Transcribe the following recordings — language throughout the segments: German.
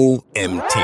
OMT.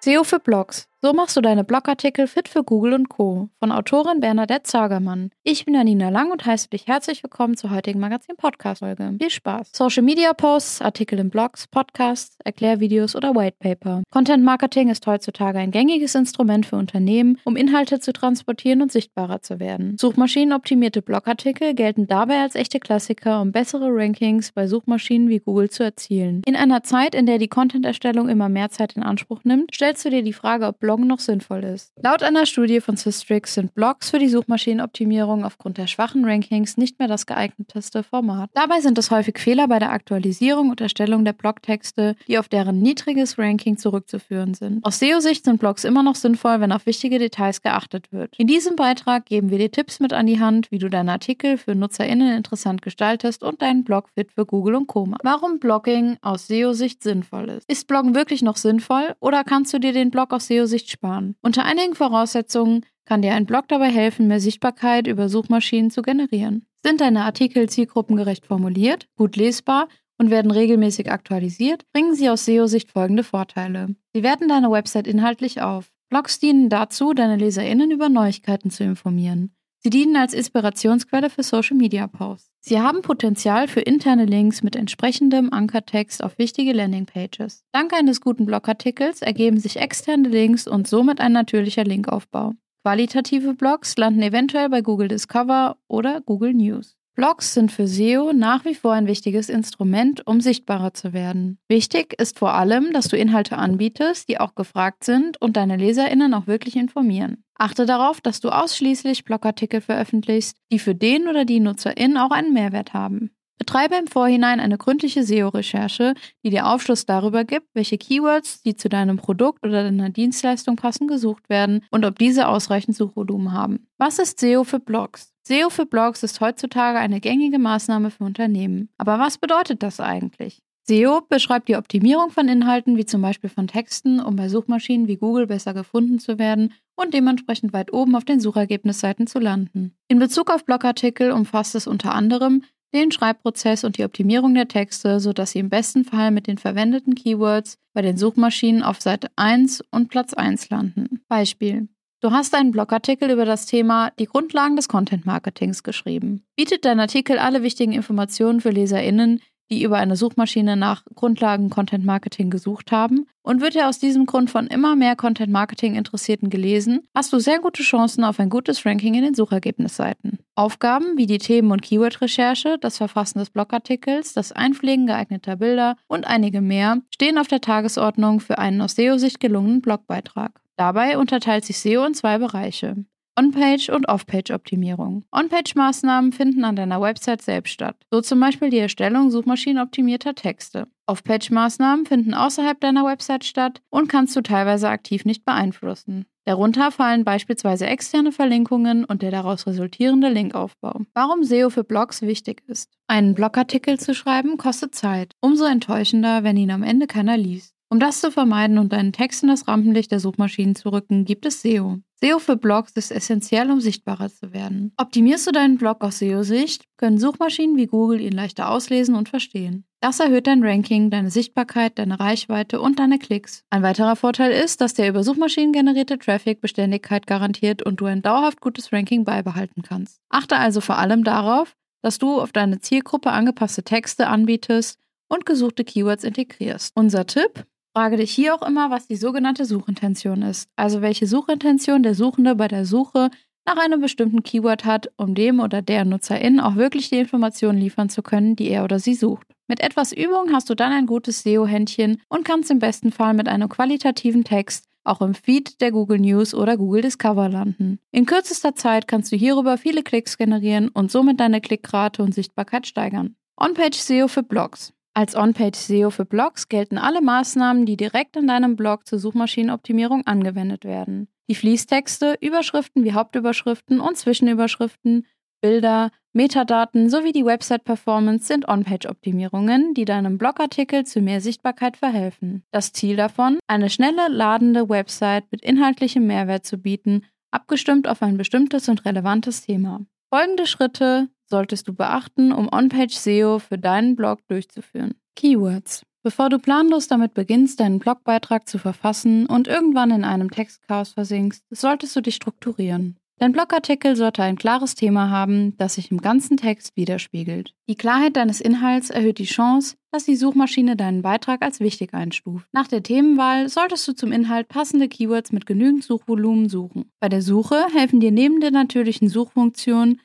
SEO für Blogs. So machst du deine Blogartikel fit für Google und Co. von Autorin Bernadette Zagermann. Ich bin Janina Lang und heiße dich herzlich willkommen zur heutigen Magazin-Podcast-Folge. Viel Spaß! Social Media Posts, Artikel in Blogs, Podcasts, Erklärvideos oder Whitepaper. Content Marketing ist heutzutage ein gängiges Instrument für Unternehmen, um Inhalte zu transportieren und sichtbarer zu werden. Suchmaschinenoptimierte Blogartikel gelten dabei als echte Klassiker, um bessere Rankings bei Suchmaschinen wie Google zu erzielen. In einer Zeit, in der die Content-Erstellung immer mehr Zeit in Anspruch nimmt, stellst du dir die Frage, ob Bloggen noch sinnvoll ist. Laut einer Studie von Systrix sind Blogs für die Suchmaschinenoptimierung aufgrund der schwachen Rankings nicht mehr das geeigneteste Format. Dabei sind es häufig Fehler bei der Aktualisierung und Erstellung der Blogtexte, die auf deren niedriges Ranking zurückzuführen sind. Aus SEO-Sicht sind Blogs immer noch sinnvoll, wenn auf wichtige Details geachtet wird. In diesem Beitrag geben wir dir Tipps mit an die Hand, wie du deine Artikel für NutzerInnen interessant gestaltest und deinen Blog fit für Google und Co. Warum Blogging aus SEO-Sicht sinnvoll ist. Ist Bloggen wirklich noch sinnvoll oder kannst du dir den Blog aus SEO-Sicht Übersicht sparen. Unter einigen Voraussetzungen kann dir ein Blog dabei helfen, mehr Sichtbarkeit über Suchmaschinen zu generieren. Sind deine Artikel zielgruppengerecht formuliert, gut lesbar und werden regelmäßig aktualisiert, bringen sie aus SEO-Sicht folgende Vorteile. Sie werten deine Website inhaltlich auf. Blogs dienen dazu, deine LeserInnen über Neuigkeiten zu informieren. Sie dienen als Inspirationsquelle für Social-Media-Posts. Sie haben Potenzial für interne Links mit entsprechendem Ankertext auf wichtige Landingpages. Dank eines guten Blogartikels ergeben sich externe Links und somit ein natürlicher Linkaufbau. Qualitative Blogs landen eventuell bei Google Discover oder Google News. Blogs sind für SEO nach wie vor ein wichtiges Instrument, um sichtbarer zu werden. Wichtig ist vor allem, dass du Inhalte anbietest, die auch gefragt sind und deine Leserinnen auch wirklich informieren. Achte darauf, dass du ausschließlich Blogartikel veröffentlichst, die für den oder die Nutzerin auch einen Mehrwert haben. Betreibe im Vorhinein eine gründliche SEO-Recherche, die dir Aufschluss darüber gibt, welche Keywords, die zu deinem Produkt oder deiner Dienstleistung passen, gesucht werden und ob diese ausreichend Suchvolumen haben. Was ist SEO für Blogs? SEO für Blogs ist heutzutage eine gängige Maßnahme für Unternehmen. Aber was bedeutet das eigentlich? SEO beschreibt die Optimierung von Inhalten, wie zum Beispiel von Texten, um bei Suchmaschinen wie Google besser gefunden zu werden und dementsprechend weit oben auf den Suchergebnisseiten zu landen. In Bezug auf Blogartikel umfasst es unter anderem den Schreibprozess und die Optimierung der Texte, sodass sie im besten Fall mit den verwendeten Keywords bei den Suchmaschinen auf Seite 1 und Platz 1 landen. Beispiel. Du hast einen Blogartikel über das Thema die Grundlagen des Content Marketings geschrieben. Bietet dein Artikel alle wichtigen Informationen für LeserInnen, die über eine Suchmaschine nach Grundlagen Content Marketing gesucht haben und wird er aus diesem Grund von immer mehr Content Marketing Interessierten gelesen, hast du sehr gute Chancen auf ein gutes Ranking in den Suchergebnisseiten. Aufgaben wie die Themen- und Keyword-Recherche, das Verfassen des Blogartikels, das Einpflegen geeigneter Bilder und einige mehr stehen auf der Tagesordnung für einen aus SEO-Sicht gelungenen Blogbeitrag. Dabei unterteilt sich SEO in zwei Bereiche. On-Page- und Off-Page-Optimierung. On-Page-Maßnahmen finden an deiner Website selbst statt, so zum Beispiel die Erstellung suchmaschinenoptimierter Texte. Off-Page-Maßnahmen finden außerhalb deiner Website statt und kannst du teilweise aktiv nicht beeinflussen. Darunter fallen beispielsweise externe Verlinkungen und der daraus resultierende Linkaufbau. Warum SEO für Blogs wichtig ist. Einen Blogartikel zu schreiben kostet Zeit. Umso enttäuschender, wenn ihn am Ende keiner liest. Um das zu vermeiden und deinen Text in das Rampenlicht der Suchmaschinen zu rücken, gibt es SEO. SEO für Blogs ist essentiell, um sichtbarer zu werden. Optimierst du deinen Blog aus SEO-Sicht, können Suchmaschinen wie Google ihn leichter auslesen und verstehen. Das erhöht dein Ranking, deine Sichtbarkeit, deine Reichweite und deine Klicks. Ein weiterer Vorteil ist, dass der über Suchmaschinen generierte Traffic Beständigkeit garantiert und du ein dauerhaft gutes Ranking beibehalten kannst. Achte also vor allem darauf, dass du auf deine Zielgruppe angepasste Texte anbietest und gesuchte Keywords integrierst. Unser Tipp? Frage dich hier auch immer, was die sogenannte Suchintention ist, also welche Suchintention der Suchende bei der Suche nach einem bestimmten Keyword hat, um dem oder der Nutzerin auch wirklich die Informationen liefern zu können, die er oder sie sucht. Mit etwas Übung hast du dann ein gutes SEO-Händchen und kannst im besten Fall mit einem qualitativen Text auch im Feed der Google News oder Google Discover landen. In kürzester Zeit kannst du hierüber viele Klicks generieren und somit deine Klickrate und Sichtbarkeit steigern. On-Page SEO für Blogs. Als On-Page-SEO für Blogs gelten alle Maßnahmen, die direkt an deinem Blog zur Suchmaschinenoptimierung angewendet werden. Die Fließtexte, Überschriften wie Hauptüberschriften und Zwischenüberschriften, Bilder, Metadaten sowie die Website-Performance sind On-Page-Optimierungen, die deinem Blogartikel zu mehr Sichtbarkeit verhelfen. Das Ziel davon, eine schnelle ladende Website mit inhaltlichem Mehrwert zu bieten, abgestimmt auf ein bestimmtes und relevantes Thema. Folgende Schritte solltest du beachten, um On-Page SEO für deinen Blog durchzuführen. Keywords. Bevor du planlos damit beginnst, deinen Blogbeitrag zu verfassen und irgendwann in einem Textchaos versinkst, solltest du dich strukturieren. Dein Blogartikel sollte ein klares Thema haben, das sich im ganzen Text widerspiegelt. Die Klarheit deines Inhalts erhöht die Chance, dass die Suchmaschine deinen Beitrag als wichtig einstuft. Nach der Themenwahl solltest du zum Inhalt passende Keywords mit genügend Suchvolumen suchen. Bei der Suche helfen dir neben der natürlichen Suchfunktion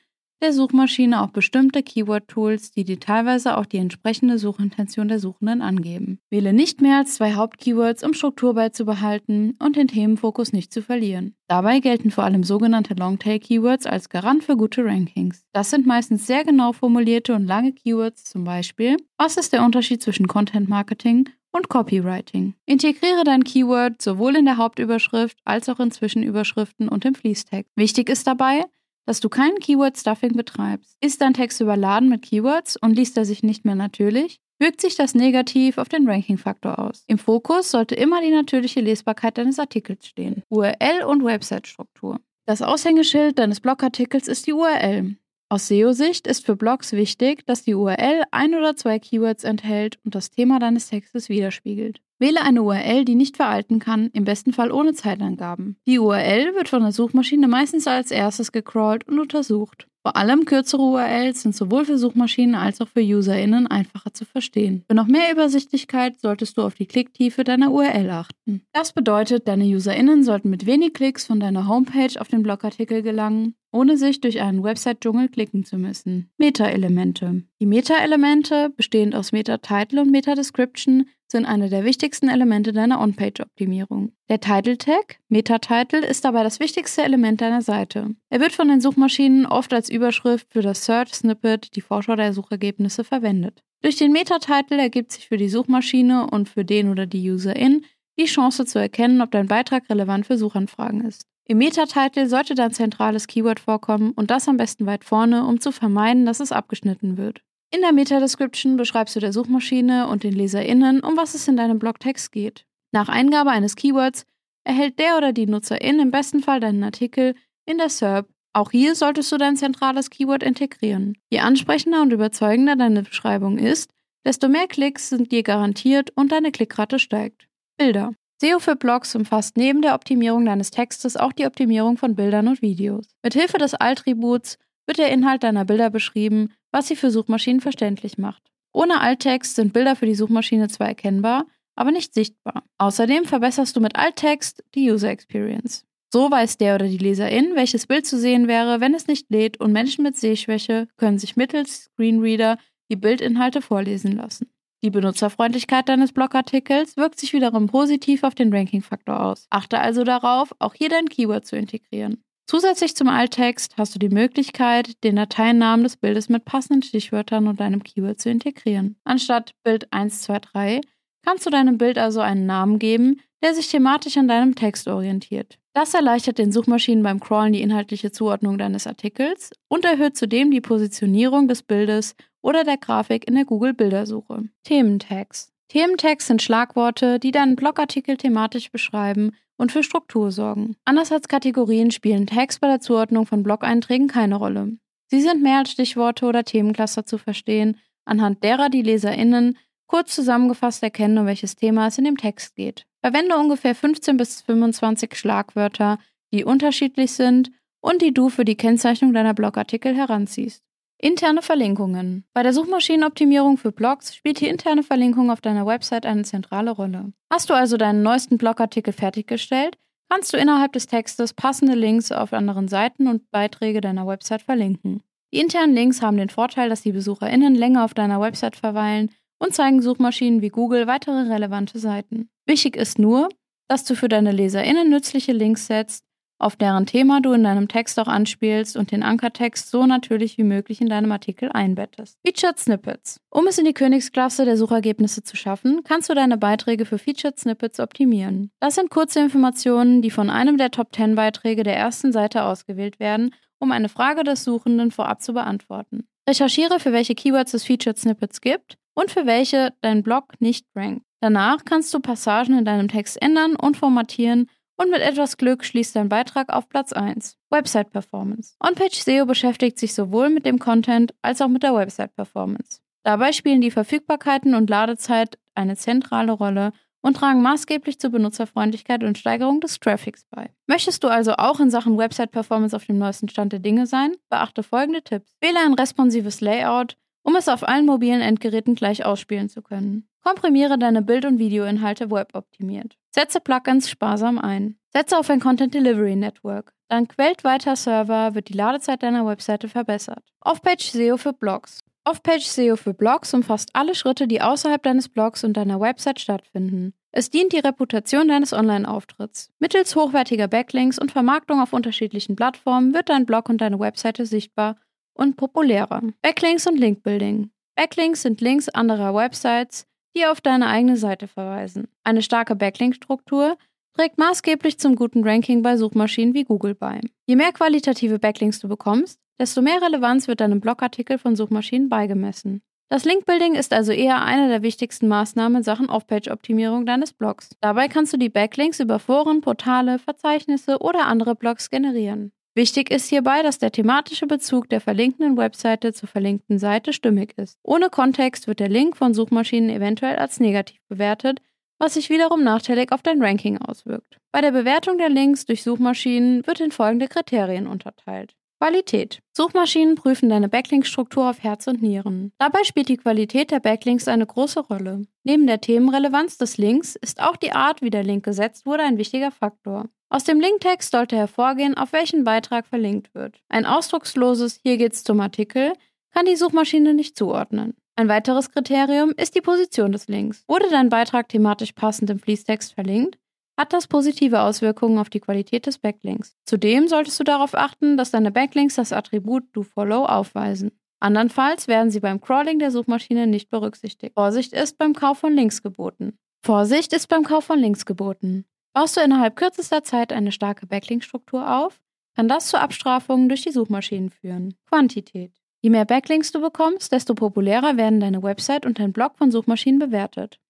der Suchmaschine auch bestimmte Keyword-Tools, die dir teilweise auch die entsprechende Suchintention der Suchenden angeben. Wähle nicht mehr als zwei Hauptkeywords, um Struktur beizubehalten und den Themenfokus nicht zu verlieren. Dabei gelten vor allem sogenannte Longtail-Keywords als Garant für gute Rankings. Das sind meistens sehr genau formulierte und lange Keywords, zum Beispiel, was ist der Unterschied zwischen Content Marketing und Copywriting. Integriere dein Keyword sowohl in der Hauptüberschrift als auch in Zwischenüberschriften und im Fließtext. Wichtig ist dabei, dass du kein Keyword-Stuffing betreibst. Ist dein Text überladen mit Keywords und liest er sich nicht mehr natürlich, wirkt sich das negativ auf den Ranking-Faktor aus. Im Fokus sollte immer die natürliche Lesbarkeit deines Artikels stehen. URL und Website-Struktur. Das Aushängeschild deines Blogartikels ist die URL. Aus SEO-Sicht ist für Blogs wichtig, dass die URL ein oder zwei Keywords enthält und das Thema deines Textes widerspiegelt. Wähle eine URL, die nicht veralten kann, im besten Fall ohne Zeitangaben. Die URL wird von der Suchmaschine meistens als erstes gecrawlt und untersucht. Vor allem kürzere URLs sind sowohl für Suchmaschinen als auch für UserInnen einfacher zu verstehen. Für noch mehr Übersichtlichkeit solltest du auf die Klicktiefe deiner URL achten. Das bedeutet, deine UserInnen sollten mit wenig Klicks von deiner Homepage auf den Blogartikel gelangen, ohne sich durch einen Website-Dschungel klicken zu müssen. Meta-Elemente. Die Meta-Elemente, bestehend aus Meta-Title und Meta-Description, sind eine der wichtigsten Elemente deiner On-Page-Optimierung. Der Title-Tag, Meta-Title, ist dabei das wichtigste Element deiner Seite. Er wird von den Suchmaschinen oft als Überschrift für das Search-Snippet, die Vorschau der Suchergebnisse, verwendet. Durch den Meta-Title ergibt sich für die Suchmaschine und für den oder die Userin die Chance zu erkennen, ob dein Beitrag relevant für Suchanfragen ist. Im Meta-Title sollte dein zentrales Keyword vorkommen und das am besten weit vorne, um zu vermeiden, dass es abgeschnitten wird. In der Meta-Description beschreibst du der Suchmaschine und den LeserInnen, um was es in deinem Blogtext geht. Nach Eingabe eines Keywords erhält der oder die Nutzerin im besten Fall deinen Artikel in der SERP. Auch hier solltest du dein zentrales Keyword integrieren. Je ansprechender und überzeugender deine Beschreibung ist, desto mehr Klicks sind dir garantiert und deine Klickrate steigt. Bilder. SEO für Blogs umfasst neben der Optimierung deines Textes auch die Optimierung von Bildern und Videos. Mithilfe des Alt-Tributs wird der Inhalt deiner Bilder beschrieben, was sie für Suchmaschinen verständlich macht. Ohne Alttext sind Bilder für die Suchmaschine zwar erkennbar, aber nicht sichtbar. Außerdem verbesserst du mit Alttext die User Experience. So weiß der oder die Leserin, welches Bild zu sehen wäre, wenn es nicht lädt und Menschen mit Sehschwäche können sich mittels Screenreader die Bildinhalte vorlesen lassen. Die Benutzerfreundlichkeit deines Blogartikels wirkt sich wiederum positiv auf den Ranking-Faktor aus. Achte also darauf, auch hier dein Keyword zu integrieren. Zusätzlich zum Alttext hast du die Möglichkeit, den Dateinamen des Bildes mit passenden Stichwörtern und deinem Keyword zu integrieren. Anstatt Bild 123 kannst du deinem Bild also einen Namen geben, der sich thematisch an deinem Text orientiert. Das erleichtert den Suchmaschinen beim Crawlen die inhaltliche Zuordnung deines Artikels und erhöht zudem die Positionierung des Bildes oder der Grafik in der Google-Bildersuche. Thementags. Thementags sind Schlagworte, die deinen Blogartikel thematisch beschreiben und für Struktur sorgen. Anders als Kategorien spielen Tags bei der Zuordnung von Blog-Einträgen keine Rolle. Sie sind mehr als Stichworte oder Themencluster zu verstehen, anhand derer die LeserInnen kurz zusammengefasst erkennen, um welches Thema es in dem Text geht. Verwende ungefähr 15 bis 25 Schlagwörter, die unterschiedlich sind und die du für die Kennzeichnung deiner Blogartikel heranziehst. Interne Verlinkungen. Bei der Suchmaschinenoptimierung für Blogs spielt die interne Verlinkung auf deiner Website eine zentrale Rolle. Hast du also deinen neuesten Blogartikel fertiggestellt, kannst du innerhalb des Textes passende Links auf anderen Seiten und Beiträge deiner Website verlinken. Die internen Links haben den Vorteil, dass die BesucherInnen länger auf deiner Website verweilen und zeigen Suchmaschinen wie Google weitere relevante Seiten. Wichtig ist nur, dass du für deine LeserInnen nützliche Links setzt, auf deren Thema du in deinem Text auch anspielst und den Ankertext so natürlich wie möglich in deinem Artikel einbettest. Featured Snippets. Um es in die Königsklasse der Suchergebnisse zu schaffen, kannst du deine Beiträge für Featured Snippets optimieren. Das sind kurze Informationen, die von einem der Top 10 Beiträge der ersten Seite ausgewählt werden, um eine Frage des Suchenden vorab zu beantworten. Recherchiere, für welche Keywords es Featured Snippets gibt und für welche dein Blog nicht rankt. Danach kannst du Passagen in deinem Text ändern und formatieren, und mit etwas Glück schließt dein Beitrag auf Platz 1. Website Performance. OnPage SEO beschäftigt sich sowohl mit dem Content als auch mit der Website Performance. Dabei spielen die Verfügbarkeiten und Ladezeit eine zentrale Rolle und tragen maßgeblich zur Benutzerfreundlichkeit und Steigerung des Traffics bei. Möchtest du also auch in Sachen Website-Performance auf dem neuesten Stand der Dinge sein? Beachte folgende Tipps. Wähle ein responsives Layout, um es auf allen mobilen Endgeräten gleich ausspielen zu können. Komprimiere deine Bild- und Videoinhalte weboptimiert. Setze Plugins sparsam ein. Setze auf ein Content Delivery Network. Dank weltweiter Server wird die Ladezeit deiner Webseite verbessert. Off-Page SEO für Blogs. Off-Page SEO für Blogs umfasst alle Schritte, die außerhalb deines Blogs und deiner Website stattfinden. Es dient die Reputation deines Online-Auftritts. Mittels hochwertiger Backlinks und Vermarktung auf unterschiedlichen Plattformen wird dein Blog und deine Webseite sichtbar und populärer. Backlinks und Linkbuilding. Backlinks sind Links anderer Websites, die auf deine eigene Seite verweisen. Eine starke Backlink-Struktur trägt maßgeblich zum guten Ranking bei Suchmaschinen wie Google bei. Je mehr qualitative Backlinks du bekommst, desto mehr Relevanz wird deinem Blogartikel von Suchmaschinen beigemessen. Das Linkbuilding ist also eher eine der wichtigsten Maßnahmen in Sachen Off-Page-Optimierung deines Blogs. Dabei kannst du die Backlinks über Foren, Portale, Verzeichnisse oder andere Blogs generieren. Wichtig ist hierbei, dass der thematische Bezug der verlinkten Webseite zur verlinkten Seite stimmig ist. Ohne Kontext wird der Link von Suchmaschinen eventuell als negativ bewertet, was sich wiederum nachteilig auf dein Ranking auswirkt. Bei der Bewertung der Links durch Suchmaschinen wird in folgende Kriterien unterteilt. Qualität. Suchmaschinen prüfen deine Backlink-Struktur auf Herz und Nieren. Dabei spielt die Qualität der Backlinks eine große Rolle. Neben der Themenrelevanz des Links ist auch die Art, wie der Link gesetzt wurde, ein wichtiger Faktor. Aus dem Linktext sollte hervorgehen, auf welchen Beitrag verlinkt wird. Ein ausdrucksloses Hier geht's zum Artikel kann die Suchmaschine nicht zuordnen. Ein weiteres Kriterium ist die Position des Links. Wurde dein Beitrag thematisch passend im Fließtext verlinkt, hat das positive Auswirkungen auf die Qualität des Backlinks. Zudem solltest du darauf achten, dass deine Backlinks das Attribut DoFollow aufweisen. Andernfalls werden sie beim Crawling der Suchmaschine nicht berücksichtigt. Vorsicht ist beim Kauf von Links geboten. Vorsicht ist beim Kauf von Links geboten. Baust du innerhalb kürzester Zeit eine starke Backlink-Struktur auf, kann das zu Abstrafungen durch die Suchmaschinen führen. Quantität. Je mehr Backlinks du bekommst, desto populärer werden deine Website und dein Blog von Suchmaschinen bewertet.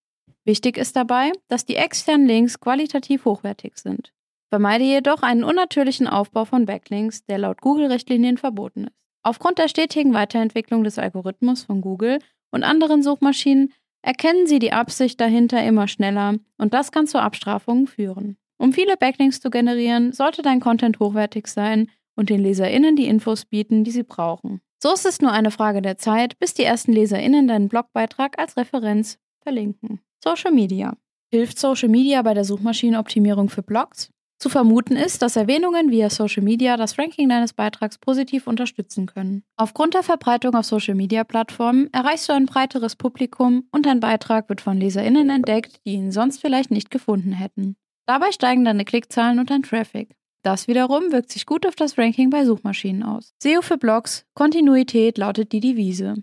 Wichtig ist dabei, dass die externen Links qualitativ hochwertig sind. Vermeide jedoch einen unnatürlichen Aufbau von Backlinks, der laut Google-Richtlinien verboten ist. Aufgrund der stetigen Weiterentwicklung des Algorithmus von Google und anderen Suchmaschinen erkennen sie die Absicht dahinter immer schneller und das kann zu Abstrafungen führen. Um viele Backlinks zu generieren, sollte dein Content hochwertig sein und den LeserInnen die Infos bieten, die sie brauchen. So ist es nur eine Frage der Zeit, bis die ersten LeserInnen deinen Blogbeitrag als Referenz verlinken. Social Media. Hilft Social Media bei der Suchmaschinenoptimierung für Blogs? Zu vermuten ist, dass Erwähnungen via Social Media das Ranking deines Beitrags positiv unterstützen können. Aufgrund der Verbreitung auf Social Media Plattformen erreichst du ein breiteres Publikum und dein Beitrag wird von LeserInnen entdeckt, die ihn sonst vielleicht nicht gefunden hätten. Dabei steigen deine Klickzahlen und dein Traffic. Das wiederum wirkt sich gut auf das Ranking bei Suchmaschinen aus. SEO für Blogs, Kontinuität lautet die Devise.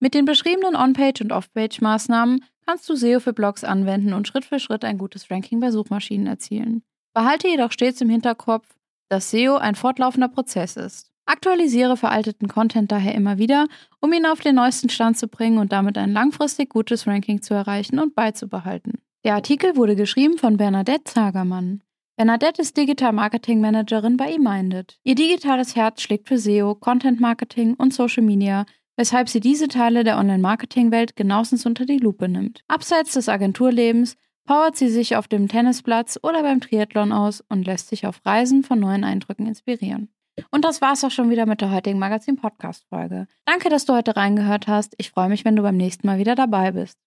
Mit den beschriebenen On-Page- und Off-Page-Maßnahmen kannst du SEO für Blogs anwenden und Schritt für Schritt ein gutes Ranking bei Suchmaschinen erzielen. Behalte jedoch stets im Hinterkopf, dass SEO ein fortlaufender Prozess ist. Aktualisiere veralteten Content daher immer wieder, um ihn auf den neuesten Stand zu bringen und damit ein langfristig gutes Ranking zu erreichen und beizubehalten. Der Artikel wurde geschrieben von Bernadette Zagermann. Bernadette ist Digital Marketing Managerin bei eMinded. Ihr digitales Herz schlägt für SEO, Content Marketing und Social Media weshalb sie diese Teile der Online-Marketing-Welt genauestens unter die Lupe nimmt. Abseits des Agenturlebens powert sie sich auf dem Tennisplatz oder beim Triathlon aus und lässt sich auf Reisen von neuen Eindrücken inspirieren. Und das war's auch schon wieder mit der heutigen Magazin-Podcast-Folge. Danke, dass du heute reingehört hast. Ich freue mich, wenn du beim nächsten Mal wieder dabei bist.